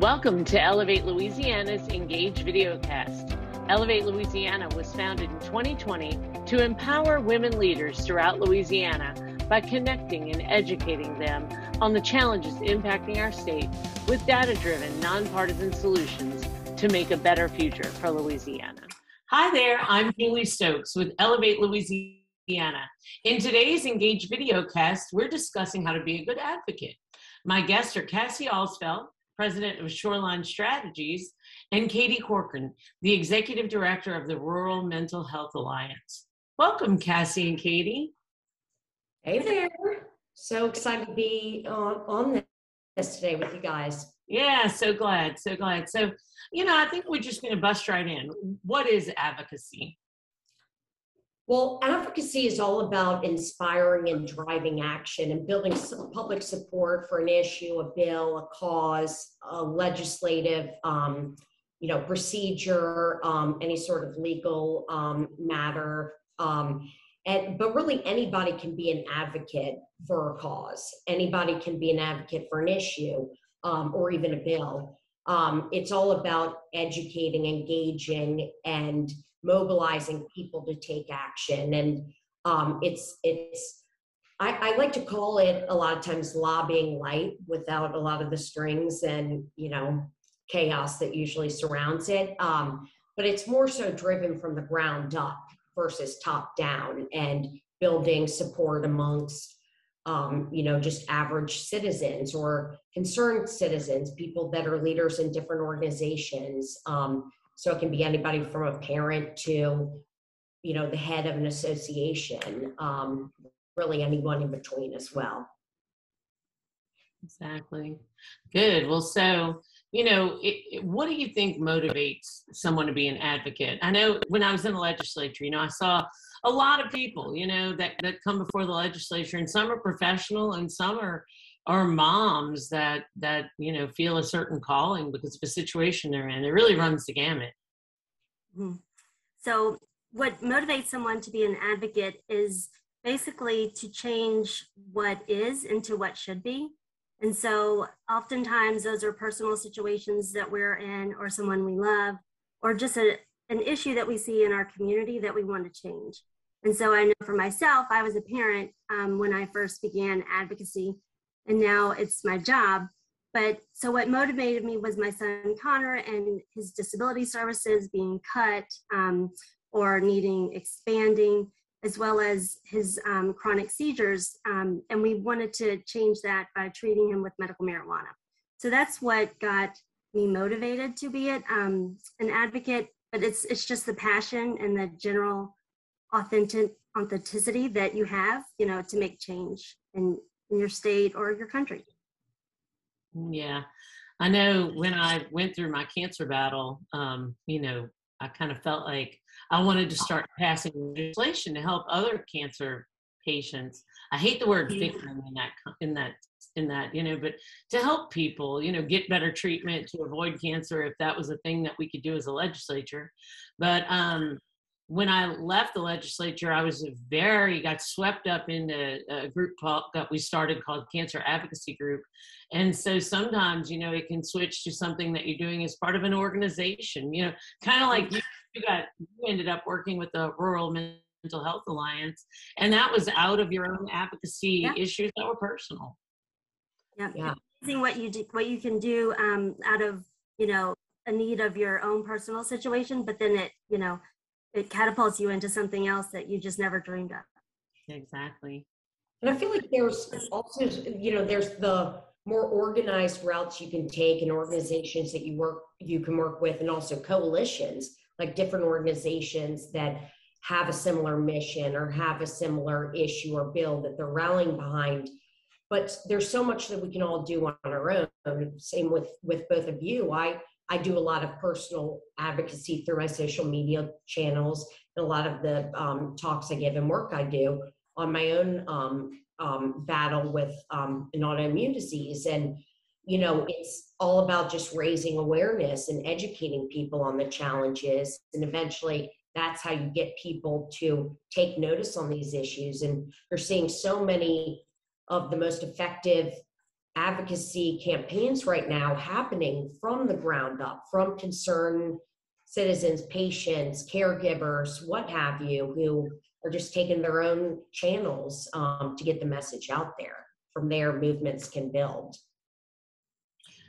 Welcome to Ellevate Louisiana's Engage Videocast. Ellevate Louisiana was founded in 2020 to empower women leaders throughout Louisiana by connecting and educating them on the challenges impacting our state with data driven, nonpartisan solutions to make a better future for Louisiana. Hi there, I'm Julie Stokes with Ellevate Louisiana. In today's Engage Videocast, we're discussing how to be a good advocate. My guests are Cassie Alsfeld, President of Shoreline Strategies, and Katie Corkern, the Executive Director of the Rural Mental Health Alliance. Welcome, Cassie and Katie. Hey there. So excited to be on, on this today with you guys. Yeah, so glad, so glad. So, you know, I think we're just going to bust right in. What is advocacy? Well, advocacy is all about inspiring and driving action and building public support for an issue, a bill, a cause, a legislative, um, you know, procedure, um, any sort of legal um, matter. Um, and, but really, anybody can be an advocate for a cause. Anybody can be an advocate for an issue um, or even a bill. Um, it's all about educating, engaging, and mobilizing people to take action. And um, it's it's I, I, like to call it a lot of times lobbying light without a lot of the strings and you know chaos that usually surrounds it. Um, but it's more so driven from the ground up versus top down and building support amongst um, you know just average citizens or concerned citizens people that are leaders in different organizations um, so it can be anybody from a parent to, you know, the head of an association, um, really anyone in between as well. Exactly. Good. Well, so, you know, it, it, what do you think motivates someone to be an advocate? I know when I was in the legislature, you know, I saw a lot of people, you know, that, that come before the legislature, and some are professional and some are are moms that that you know feel a certain calling because of the situation they're in. It really runs the gamut. Mm-hmm. so what motivates someone to be an advocate is basically to change what is into what should be. And so oftentimes those are personal situations that we're in or someone we love or just a, an issue that we see in our community that we want to change. And so i know for myself i was a parent um, when i first began advocacy and now it's my job. But so what motivated me was my son Connor and his disability services being cut um, or needing expanding, as well as his um, chronic seizures. Um, and we wanted to change that by treating him with medical marijuana. So that's what got me motivated to be it, um, an advocate. But it's it's just the passion and the general authentic authenticity that you have, you know, to make change and your state or your country. Yeah. I know when I went through my cancer battle, um, you know, I kind of felt like I wanted to start passing legislation to help other cancer patients. I hate the word victim in that in that in that, you know, but to help people, you know, get better treatment to avoid cancer if that was a thing that we could do as a legislature. But um when I left the legislature, I was very got swept up into a group called, that we started called Cancer Advocacy Group, and so sometimes you know it can switch to something that you're doing as part of an organization. You know, kind of like you, you got you ended up working with the Rural Mental Health Alliance, and that was out of your own advocacy yeah. issues that were personal. Yeah, yeah. Amazing what you do, what you can do um, out of you know a need of your own personal situation, but then it you know it catapults you into something else that you just never dreamed of. Exactly. And I feel like there's also, you know, there's the more organized routes you can take and organizations that you work you can work with and also coalitions like different organizations that have a similar mission or have a similar issue or bill that they're rallying behind but there's so much that we can all do on our own same with with both of you i I do a lot of personal advocacy through my social media channels and a lot of the um, talks I give and work I do on my own um, um, battle with um, an autoimmune disease. And, you know, it's all about just raising awareness and educating people on the challenges. And eventually, that's how you get people to take notice on these issues. And you're seeing so many of the most effective advocacy campaigns right now happening from the ground up, from concerned citizens, patients, caregivers, what have you, who are just taking their own channels um, to get the message out there. From there, movements can build.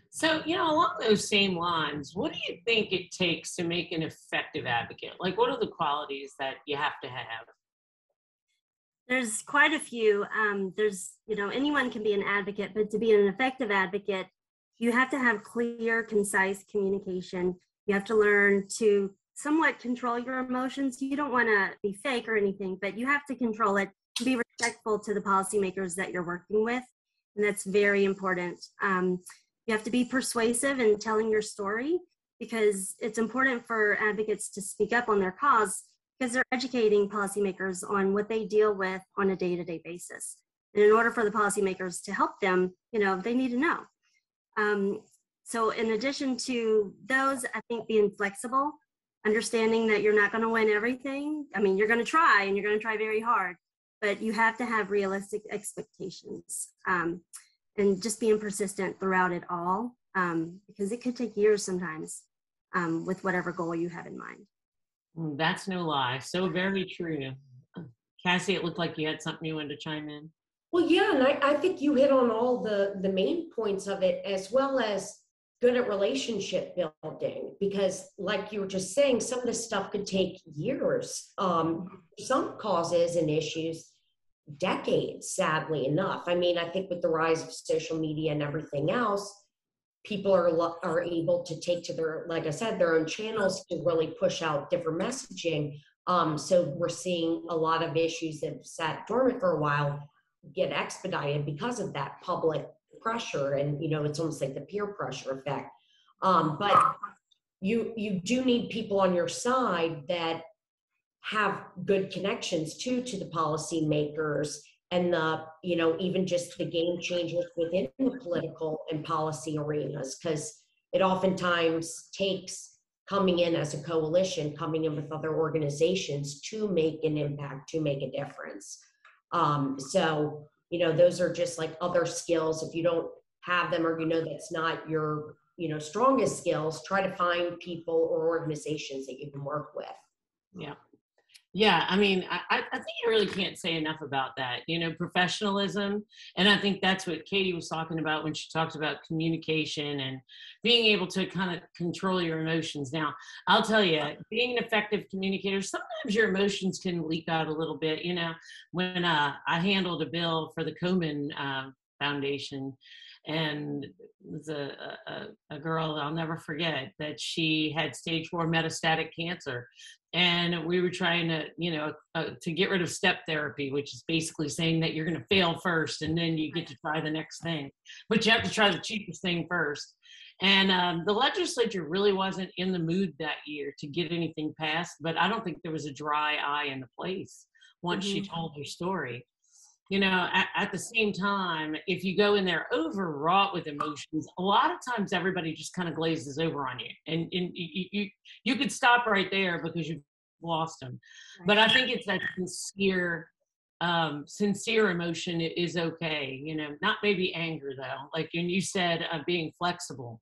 So, you know, along those same lines, what do you think it takes to make an effective advocate? Like, what are the qualities that you have to have? There's quite a few. Um, there's, you know, anyone can be an advocate, but to be an effective advocate, you have to have clear, concise communication. You have to learn to somewhat control your emotions. You don't want to be fake or anything, but you have to control it. Be respectful to the policymakers that you're working with, and that's very important. Um, you have to be persuasive in telling your story because it's important for advocates to speak up on their cause because they're educating policymakers on what they deal with on a day-to-day basis. And in order for the policymakers to help them, you know, they need to know. Um, so in addition to those, I think being flexible, understanding that you're not going to win everything. I mean, you're going to try and you're going to try very hard, but you have to have realistic expectations. Um, and just being persistent throughout it all um, because it could take years sometimes um, with whatever goal you have in mind. Mm, that's no lie. So very true. Cassie, it looked like you had something you wanted to chime in. Well, yeah, and I, I think you hit on all the the main points of it, as well as good at relationship building. Because, like you were just saying, some of this stuff could take years. Um, some causes and issues decades, sadly enough. I mean, I think with the rise of social media and everything else, people are are able to take to their, like I said, their own channels to really push out different messaging. Um, so we're seeing a lot of issues that sat dormant for a while get expedited because of that public pressure, and you know, it's almost like the peer pressure effect. Um, but you you do need people on your side that have good connections too to the policymakers and the you know even just the game changers within the political and policy arenas because it oftentimes takes coming in as a coalition coming in with other organizations to make an impact to make a difference. Um, so you know those are just like other skills. If you don't have them or you know that's not your you know strongest skills try to find people or organizations that you can work with. Yeah yeah, I mean, I, I think you really can't say enough about that. You know, professionalism, and I think that's what Katie was talking about when she talked about communication and being able to kind of control your emotions. Now, I'll tell you, being an effective communicator, sometimes your emotions can leak out a little bit. You know, when uh, I handled a bill for the Komen uh, Foundation, and was a, a, a, girl I'll never forget that she had stage four metastatic cancer. And we were trying to, you know, uh, to get rid of step therapy, which is basically saying that you're going to fail first and then you get to try the next thing. But you have to try the cheapest thing first. And um, the legislature really wasn't in the mood that year to get anything passed, but I don't think there was a dry eye in the place once mm-hmm. she told her story you know at, at, the same time if you go in there overwrought with emotions a lot of times everybody just kind of glazes over on you and, and you, you you could stop right there because you've lost them but i think it's that sincere um sincere emotion is okay you know not maybe anger though like when you said uh, being flexible.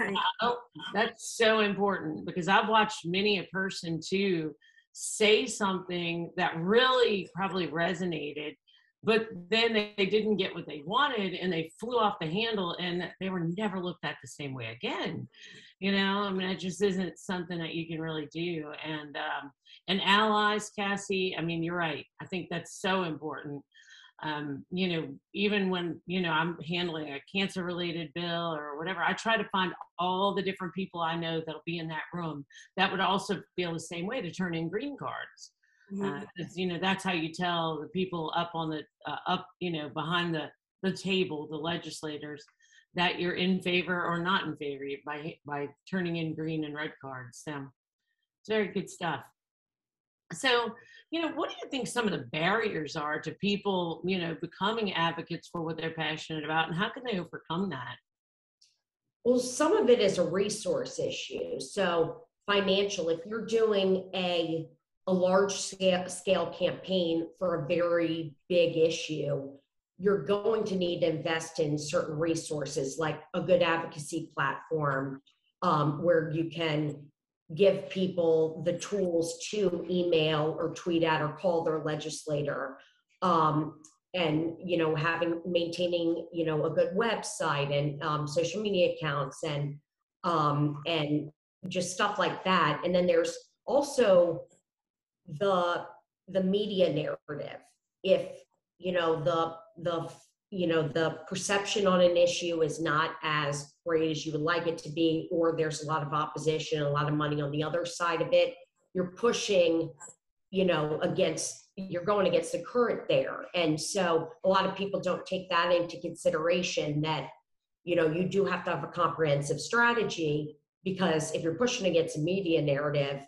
Right. oh, that's so important because i've watched many a person too say something that really probably resonated but then they, they, didn't get what they wanted and they flew off the handle and they were never looked at the same way again. You know i mean it just isn't something that you can really do. And um and allies cassie i mean you're right. I think that's so important. Um, you know, even when, you know, I'm handling a cancer related bill or whatever, I try to find all the different people I know that'll be in that room that would also feel the same way to turn in green cards because mm-hmm. uh, you know that's how you tell the people up on the uh, up you know behind the the table the legislators that you're in favor or not in favor by by turning in green and red cards. So it's very good stuff. So you know what do you think some of the barriers are to people you know becoming advocates for what they're passionate about and how can they overcome that? Well some of it is a resource issue. So financial if you're doing a a large scale, campaign for a very big issue, you're going to need to invest in certain resources like a good advocacy platform um, where you can give people the tools to email or tweet at or call their legislator um, and you know having maintaining you know a good website and um, social media accounts and um, and just stuff like that. And then there's also the the media narrative. If you know the the you know the perception on an issue is not as great as you would like it to be or there's a lot of opposition a lot of money on the other side of it you're pushing you know against you're going against the current there. And so a lot of people don't take that into consideration that you know you do have to have a comprehensive strategy because if you're pushing against a media narrative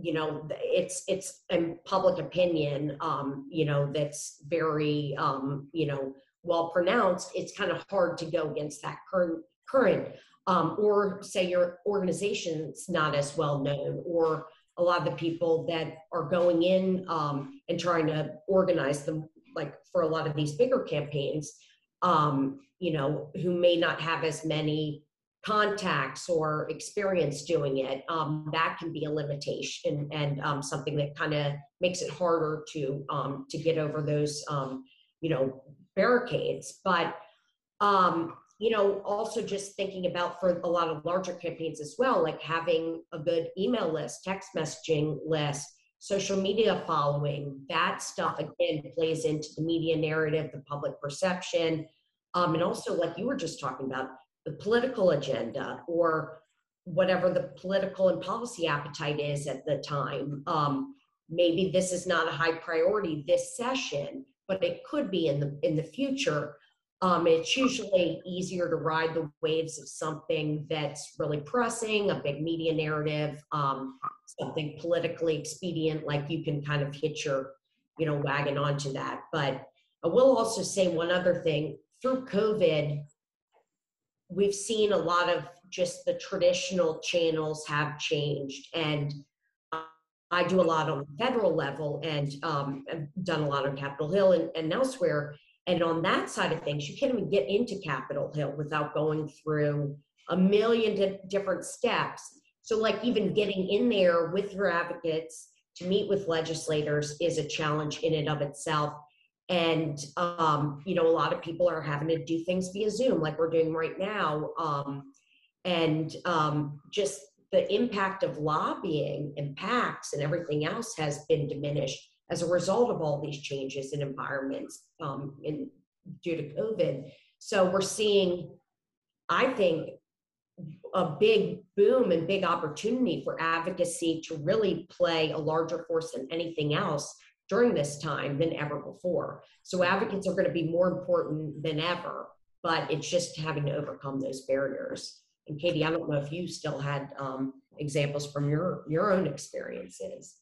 you know it's it's in public opinion um you know that's very um you know well pronounced it's kind of hard to go against that current current um or say your organization's not as well known or a lot of the people that are going in um and trying to organize them like for a lot of these bigger campaigns um you know who may not have as many contacts or experience doing it, um, that can be a limitation and um, something that kind of makes it harder to um, to get over those um, you know barricades. But um, you know, also just thinking about for a lot of larger campaigns as well, like having a good email list, text messaging list, social media following, that stuff again plays into the media narrative, the public perception. Um, and also, like you were just talking about, the political agenda or whatever the political and policy appetite is at the time. Um, maybe this is not a high priority this session, but it could be in the in the future. Um, it's usually easier to ride the waves of something that's really pressing, a big media narrative, um, something politically expedient, like you can kind of hitch your, you know, wagon onto that. But I will also say one other thing through COVID, we've seen a lot of just the traditional channels have changed and I do a lot on the federal level and um, I've done a lot on Capitol Hill and, and elsewhere. And on that side of things, you can't even get into Capitol Hill without going through a million di- different steps. So, like, even getting in there with your advocates to meet with legislators is a challenge in and of itself and um, you know a lot of people are having to do things via zoom like we're doing right now um, and um, just the impact of lobbying and pacs and everything else has been diminished as a result of all these changes in environments um, in, due to covid. So we're seeing i think a big boom and big opportunity for advocacy to really play a larger force than anything else during this time than ever before. So advocates are going to be more important than ever, but it's just having to overcome those barriers. And Katie, I don't know if you still had um, examples from your your own experiences.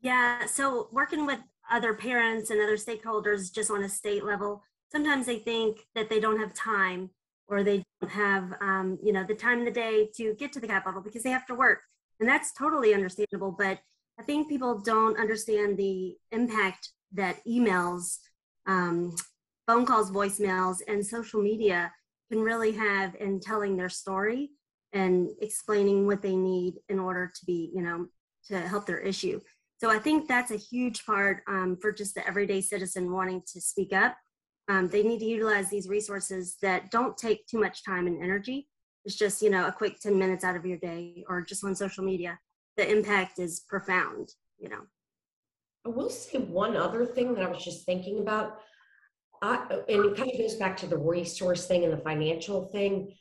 Yeah, so working with other parents and other stakeholders just on a state level, sometimes they think that they don't have time or they don't have um, you know the time in the day to get to the Capitol because they have to work, and that's totally understandable. But I think people don't understand the impact that emails, um, phone calls, voicemails, and social media can really have in telling their story and explaining what they need in order to be, you know, to help their issue. So I think that's a huge part um, for just the everyday citizen wanting to speak up. Um, they need to utilize these resources that don't take too much time and energy. It's just, you know, a quick 10 minutes out of your day or just on social media the impact is profound, you know. I will say one other thing that I was just thinking about, I, and it kind of goes back to the resource thing and the financial thing.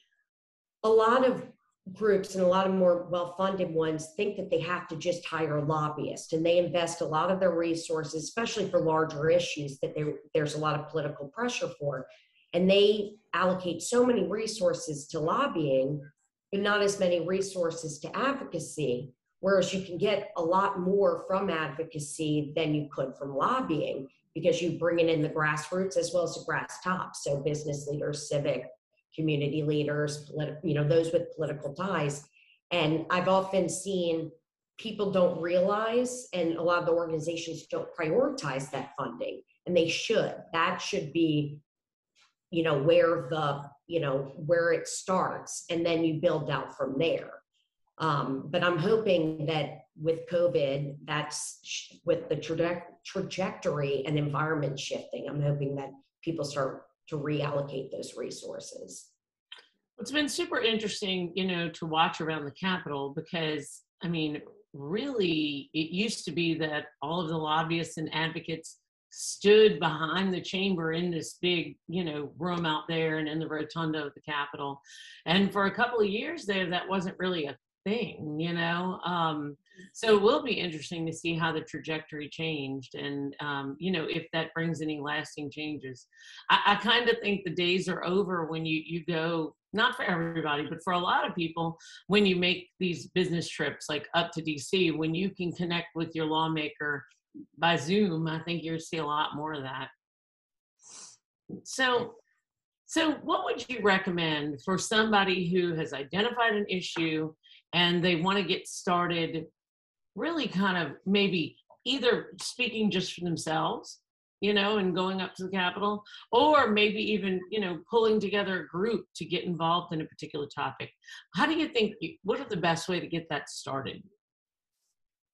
A lot of groups and a lot of more well-funded ones think that they have to just hire a lobbyist and they invest a lot of their resources especially for larger issues that there's a lot of political pressure for and they allocate so many resources to lobbying but not as many resources to advocacy Whereas you can get a lot more from advocacy than you could from lobbying because you bring in the grassroots as well as the grass tops. So business leaders, civic, community leaders, politi- you know, those with political ties. And I've often seen people don't realize, and a lot of the organizations don't prioritize that funding. and they should. That should be, you know, where the, you know, where it starts, and then you build out from there. Um, but I'm hoping that with COVID, that's sh- with the traje- trajectory and environment shifting. I'm hoping that people start to reallocate those resources. It's been super interesting, you know, to watch around the Capitol because, I mean, really, it used to be that all of the lobbyists and advocates stood behind the chamber in this big, you know, room out there and in the rotunda of the Capitol. And for a couple of years there, that wasn't really a thing, you know. Um, so it will be interesting to see how the trajectory changed, and um, you know if that brings any lasting changes. I, I kind of think the days are over when you you go not for everybody, but for a lot of people, when you make these business trips like up to DC, when you can connect with your lawmaker by Zoom, I think you'll see a lot more of that. So, so what would you recommend for somebody who has identified an issue and they want to get started really kind of maybe either speaking just for themselves you know and going up to the capitol or maybe even you know pulling together a group to get involved in a particular topic. How do you think what are the best way to get that started?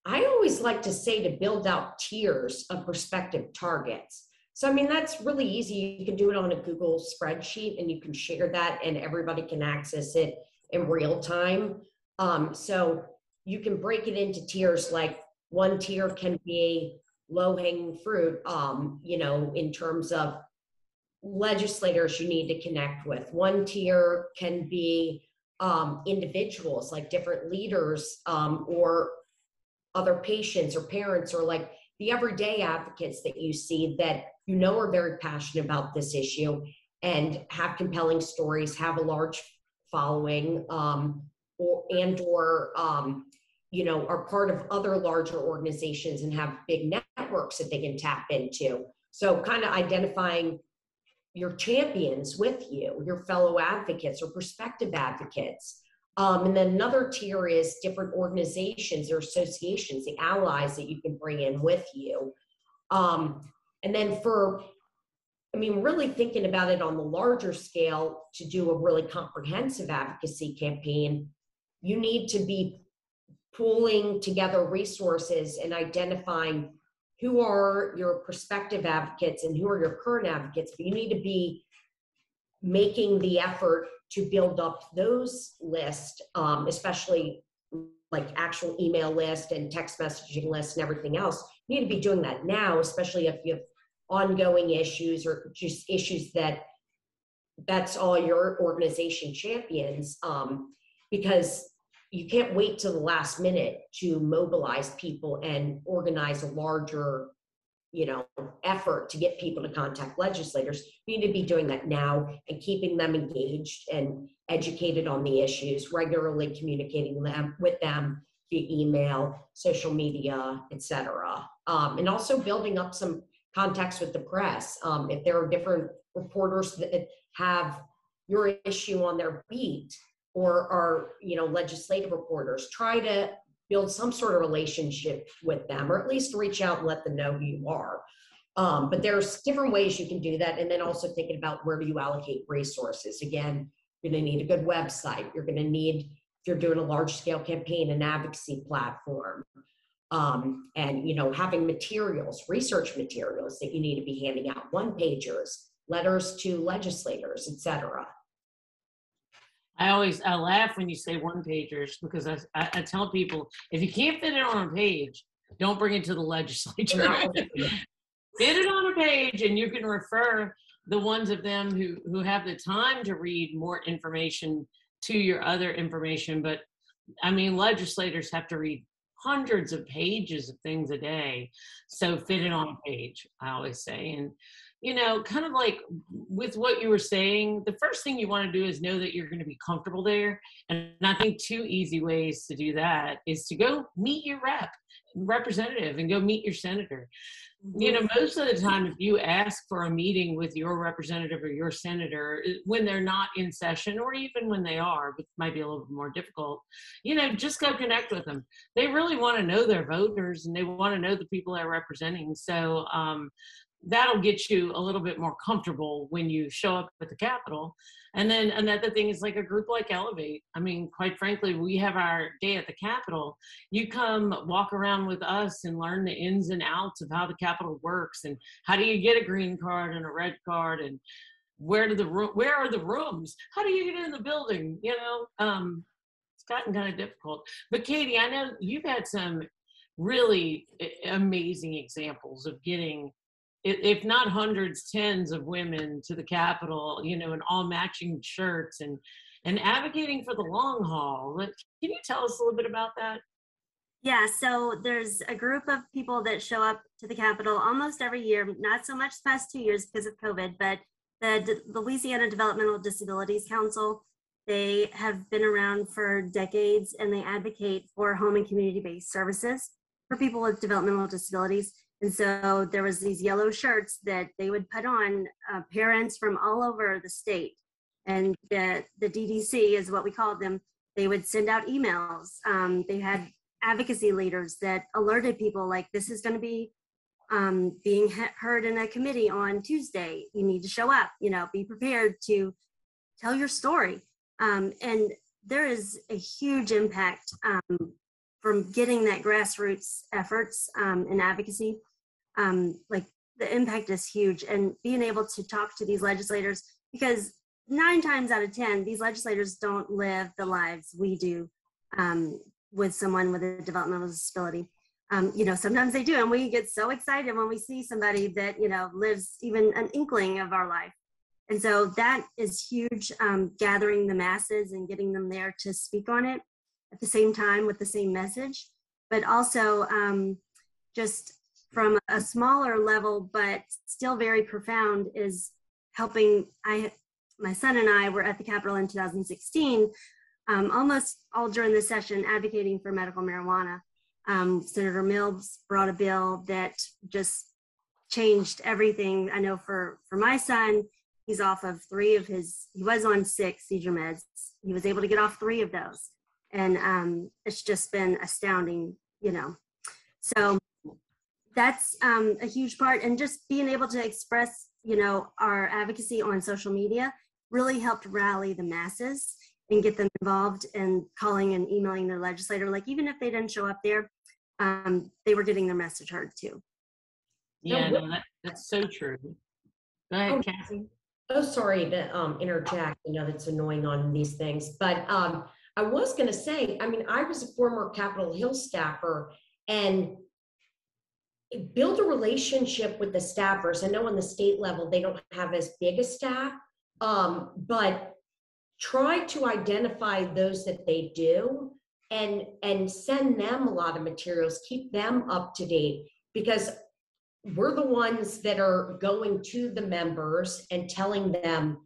I always like to say to build out tiers of prospective targets. So i mean that's really easy. You can do it on a google spreadsheet and you can share that and everybody can access it in real time um, so you can break it into tiers like one tier can be low hanging fruit, um, you know, in terms of legislators you need to connect with. One tier can be um, individuals, like different leaders um, or other patients or parents or like the everyday advocates that you see that you know are very passionate about this issue and have compelling stories, have a large following, um, or and or um, you know are part of other larger organizations and have big networks that they can tap into. So kind of identifying your champions with you your fellow advocates or prospective advocates. Um, and then another tier is different organizations or associations the allies that you can bring in with you. Um, and then for I mean, really thinking about it on the larger scale to do a really comprehensive advocacy campaign, you need to be pooling together resources and identifying who are your prospective advocates and who are your current advocates but you need to be making the effort to build up those lists um, especially like actual email list and text messaging list and everything else. You need to be doing that now especially if you have ongoing issues or just issues that that's all your organization champions um, because you can't wait till the last minute to mobilize people and organize a larger you know effort to get people to contact legislators. You need to be doing that now and keeping them engaged and educated on the issues regularly communicating them with them via email social media etc um, and also building up some contacts with the press. Um, if there are different reporters that have your issue on their beat or are you know legislative reporters try to build some sort of relationship with them or at least reach out and let them know who you are. Um, but there's different ways you can do that and then also thinking about where do you allocate resources. Again you're going to need a good website you're going to need if you're doing a large scale campaign an advocacy platform. Um, and you know having materials research materials that you need to be handing out one pagers letters to legislators etc I always I laugh when you say one pagers because I, I, I tell people if you can't fit it on a page, don't bring it to the legislature. fit it on a page, and you can refer the ones of them who who have the time to read more information to your other information. But I mean, legislators have to read hundreds of pages of things a day, so fit it on a page. I always say, and you know, kind of like with what you were saying, the first thing you want to do is know that you're going to be comfortable there. And I think two easy ways to do that is to go meet your rep, representative, and go meet your senator. You know, most of the time, if you ask for a meeting with your representative or your senator when they're not in session, or even when they are, which might be a little bit more difficult, you know, just go connect with them. They really want to know their voters and they want to know the people they're representing. So, um, that'll get you a little bit more comfortable when you show up at the Capitol. And then another thing is like a group like Ellevate. I mean, quite frankly, we have our day at the Capitol. You come walk around with us and learn the ins and outs of how the Capitol works and how do you get a green card and a red card and where do the where are the rooms? How do you get in the building? You know, um, it's gotten kind of difficult. But Katie, I know you've had some really amazing examples of getting if not hundreds, tens of women to the Capitol, you know, in all matching shirts and and advocating for the long haul. Can you tell us a little bit about that? Yeah, so there's a group of people that show up to the Capitol almost every year, not so much the past two years because of COVID, but the D- Louisiana Developmental Disabilities Council, they have been around for decades and they advocate for home and community based services for people with developmental disabilities. And so there was these yellow shirts that they would put on uh, parents from all over the state. And the, the DDC is what we called them. They would send out emails. Um, they had advocacy leaders that alerted people like this is going to be um, being heard in a committee on Tuesday. You need to show up, you know, be prepared to tell your story. Um, and there is a huge impact um, from getting that grassroots efforts um, in advocacy um, like the impact is huge and being able to talk to these legislators because nine times out of ten these legislators don't live the lives we do um, with someone with a developmental disability. Um, you know sometimes they do and we get so excited when we see somebody that you know lives even an inkling of our life. And so that is huge um, gathering the masses and getting them there to speak on it at the same time with the same message but also um, just from a smaller level but still very profound is helping i my son and i were at the capitol in 2016 um, almost all during the session advocating for medical marijuana. Um, senator mills brought a bill that just changed everything i know for for my son. He's off of three of his he was on six seizure meds. He was able to get off three of those. And um, it's just been astounding you know. So that's um, a huge part and just being able to express you know our advocacy on social media really helped rally the masses and get them involved in calling and emailing their legislator like even if they didn't show up there um, they were getting their message heard too. Yeah no, that, that's so true. Go ahead oh, Cassie. oh sorry to um, interject. I know that's annoying on these things but um, i was going to say i mean i was a former capitol hill staffer and build a relationship with the staffers. I know on the state level, they don't have as big a staff, um, but try to identify those that they do and and send them a lot of materials keep them up to date because we're the ones that are going to the members and telling them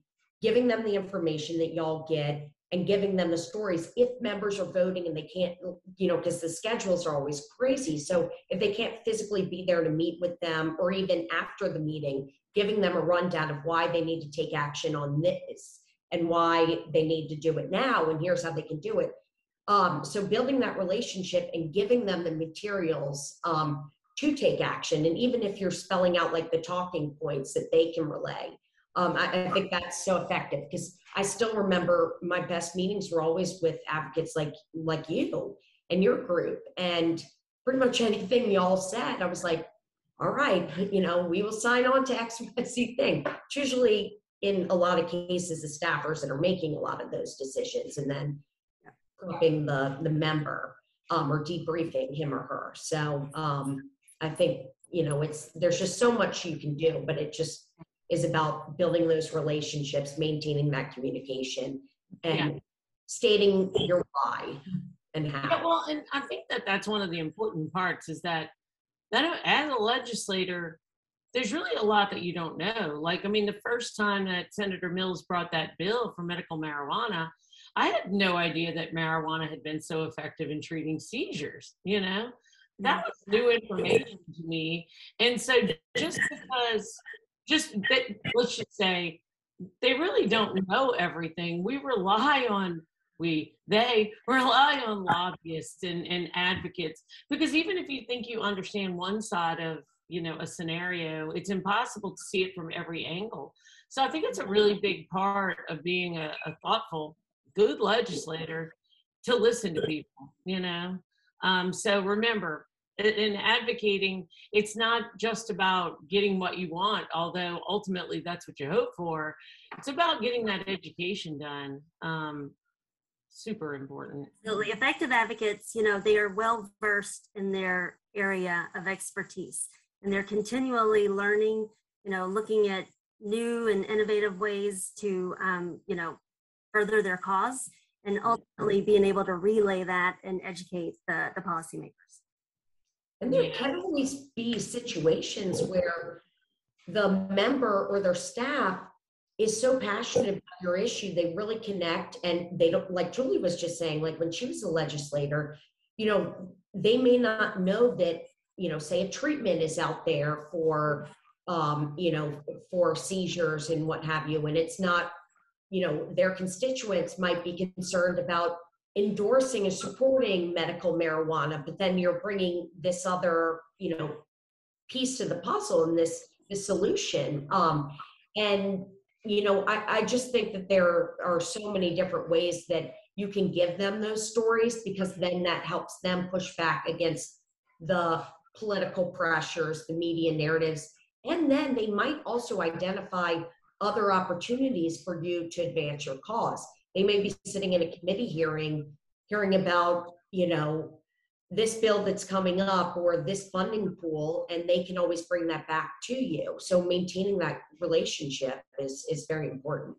giving them the information that y'all get and giving them the stories if members are voting and they can't you know because the schedules are always crazy. So if they can't physically be there to meet with them or even after the meeting giving them a rundown of why they need to take action on this and why they need to do it now and here's how they can do it. Um, so building that relationship and giving them the materials um, to take action. And even if you're spelling out like the talking points that they can relay um, I, I think that's so effective because I still remember my best meetings were always with advocates like like you and your group, and pretty much anything y'all said, I was like, all right, you know, we will sign on to X, Y, Z thing. It's usually in a lot of cases the staffers that are making a lot of those decisions, and then dropping the the member um, or debriefing him or her. So um, I think you know it's there's just so much you can do, but it just is about building those relationships, maintaining that communication, and yeah. stating your why and how. Yeah, well, and I think that that's one of the important parts is that that as a legislator, there's really a lot that you don't know. Like, I mean, the first time that Senator Mills brought that bill for medical marijuana, I had no idea that marijuana had been so effective in treating seizures. You know, that was new information to me. And so, just because just let's just say they really don't know everything. We rely on we they rely on lobbyists and, and advocates. Because even if you think you understand one side of you know a scenario it's impossible to see it from every angle. So i think it's a really big part of being a, a thoughtful good legislator to listen to people you know? Um, so remember in advocating it's not just about getting what you want although ultimately that's what you hope for. It's about getting that education done um, super important. So the effective advocates you know they are well versed in their area of expertise and they're continually learning you know looking at new and innovative ways to um, you know further their cause and ultimately being able to relay that and educate the, the policymakers and there can always be situations where the member or their staff is so passionate about your issue, they really connect and they don't, like Julie was just saying, like when she was a legislator, you know, they may not know that, you know, say a treatment is out there for, um, you know, for seizures and what have you, and it's not, you know, their constituents might be concerned about endorsing and supporting medical marijuana, but then you're bringing this other, you know, piece to the puzzle and this, this solution. Um, and, you know, I, I just think that there are so many different ways that you can give them those stories because then that helps them push back against the political pressures, the media narratives, and then they might also identify other opportunities for you to advance your cause. They may be sitting in a committee hearing, hearing about, you know, this bill that's coming up or this funding pool, and they can always bring that back to you. So maintaining that relationship is is very important.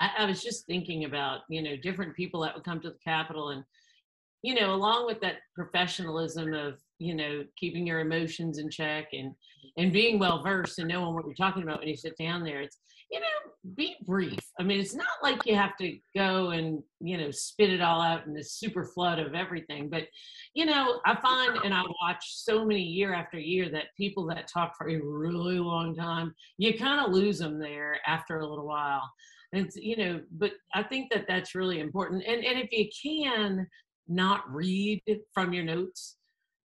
I, I was just thinking about, you know, different people that would come to the Capitol and you know, along with that professionalism of, you know, keeping your emotions in check and and being well versed and knowing what you're talking about when you sit down there, it's you know, be brief. I mean, it's not like you have to go and, you know, spit it all out in this super flood of everything. But, you know, I find and I watch so many year after year that people that talk for a really long time, you kind of lose them there after a little while. And, you know, but I think that that's really important. And, and if you can not read from your notes,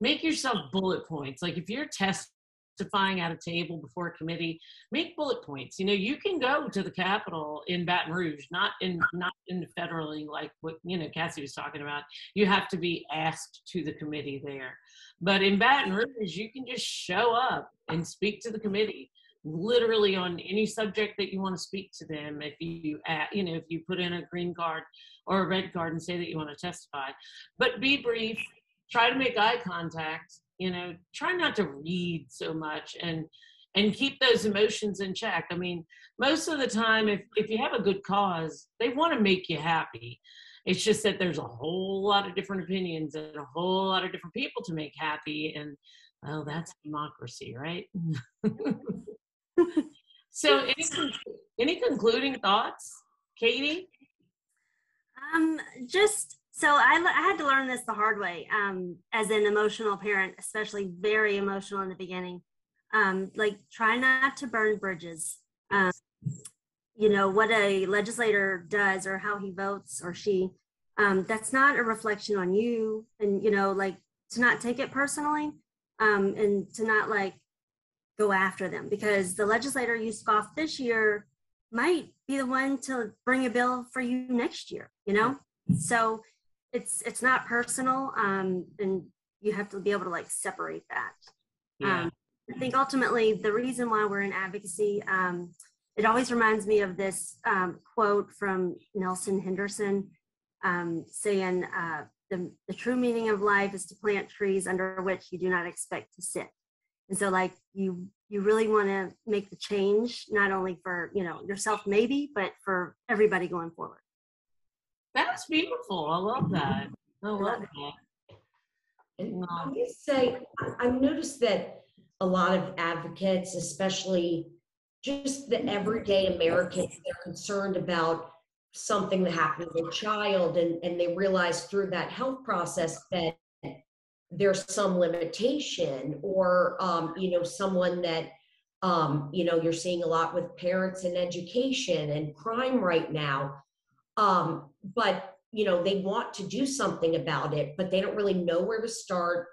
make yourself bullet points. Like if you're testifying at a table before a committee, make bullet points. You know, you can go to the Capitol in Baton Rouge, not in not in federally like what you know Cassie was talking about. You have to be asked to the committee there. But in Baton Rouge, you can just show up and speak to the committee literally on any subject that you want to speak to them if you uh, you know if you put in a green card or a red card and say that you want to testify but be brief try to make eye contact you know try not to read so much and and keep those emotions in check. I mean most of the time if if you have a good cause they want to make you happy. It's just that there's a whole lot of different opinions and a whole lot of different people to make happy and well that's democracy right? So any, any concluding thoughts katie? Um just so I, I had to learn this the hard way um, as an emotional parent, especially very emotional in the beginning. Um, like, try not to burn bridges. Um, you know, what a legislator does or how he votes or she, um, that's not a reflection on you. And, you know, like to not take it personally um, and to not like go after them because the legislator you scoffed this year might be the one to bring a bill for you next year, you know? So, it's it's not personal um and you have to be able to like separate that. Yeah. um i think ultimately the reason why we're in advocacy um it always reminds me of this um, quote from nelson henderson um, saying uh, the, the true meaning of life is to plant trees under which you do not expect to sit. And so like you you really want to make the change not only for you know yourself maybe but for everybody going forward that's beautiful. I love that. I love that. And I say, I've noticed that a lot of advocates, especially just the everyday Americans, they're concerned about something that happened to their child, and, and they realize through that health process that there's some limitation, or um, you know, someone that um, you know, you're seeing a lot with parents and education and crime right now. Um, but you know, they want to do something about it, but they don't really know where to start.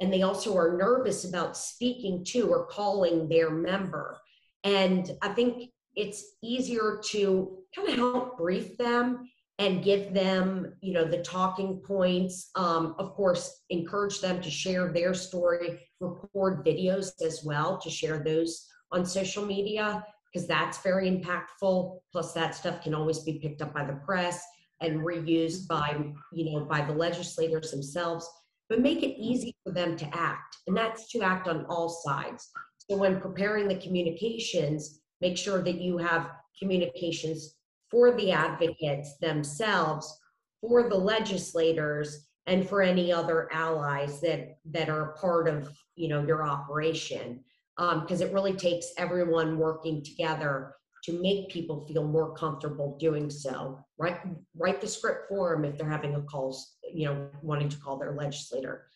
and they also are nervous about speaking to or calling their member. And I think it's easier to kind of help brief them and give them you know the talking points um, of course encourage them to share their story record videos as well to share those on social media because that's very impactful. Plus that stuff can always be picked up by the press and reused mm-hmm. by you know by the legislators themselves. But make it mm-hmm. easy for them to act and that's to act on all sides. So when preparing the communications make sure that you have communications for the advocates themselves, for the legislators, and for any other allies that that are part of you know your operation because um, it really takes everyone working together to make people feel more comfortable doing so. Write write the script for them if they're having a calls you know wanting to call their legislator.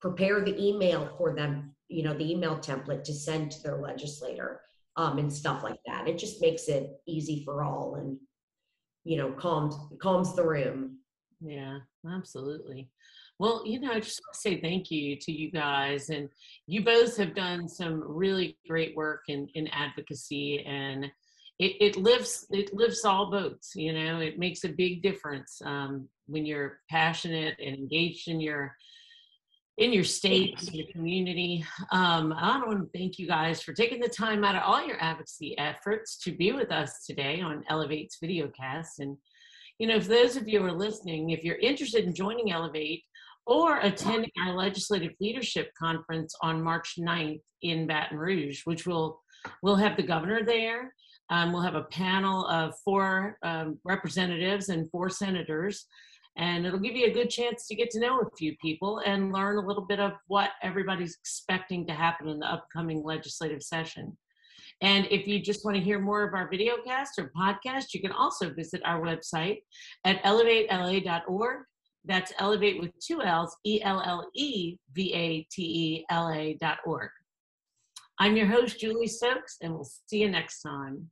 Prepare the email for them you know the email template to send to their legislator um, and stuff like that. It just makes it easy for all and you know calms calms the room. Yeah absolutely well you know i just want to say thank you to you guys and you both have done some really great work in in advocacy and it, it lifts it lifts all boats you know it makes a big difference um, when you're passionate and engaged in your in your state, in your community. Um, I want to thank you guys for taking the time out of all your advocacy efforts to be with us today on Ellevate's videocast. And, you know, for those of you who are listening, if you're interested in joining Elevate or attending our legislative leadership conference on March 9th in Baton Rouge, which will we'll have the governor there. Um, we'll have a panel of four um, representatives and four senators and it'll give you a good chance to get to know a few people and learn a little bit of what everybody's expecting to happen in the upcoming legislative session. And if you just want to hear more of our videocast or podcast, you can also visit our website at ellevatela.org. That's ellevate with two L's, E L L E V A T E L A dot org. I'm your host, Julie Stokes, and we'll see you next time.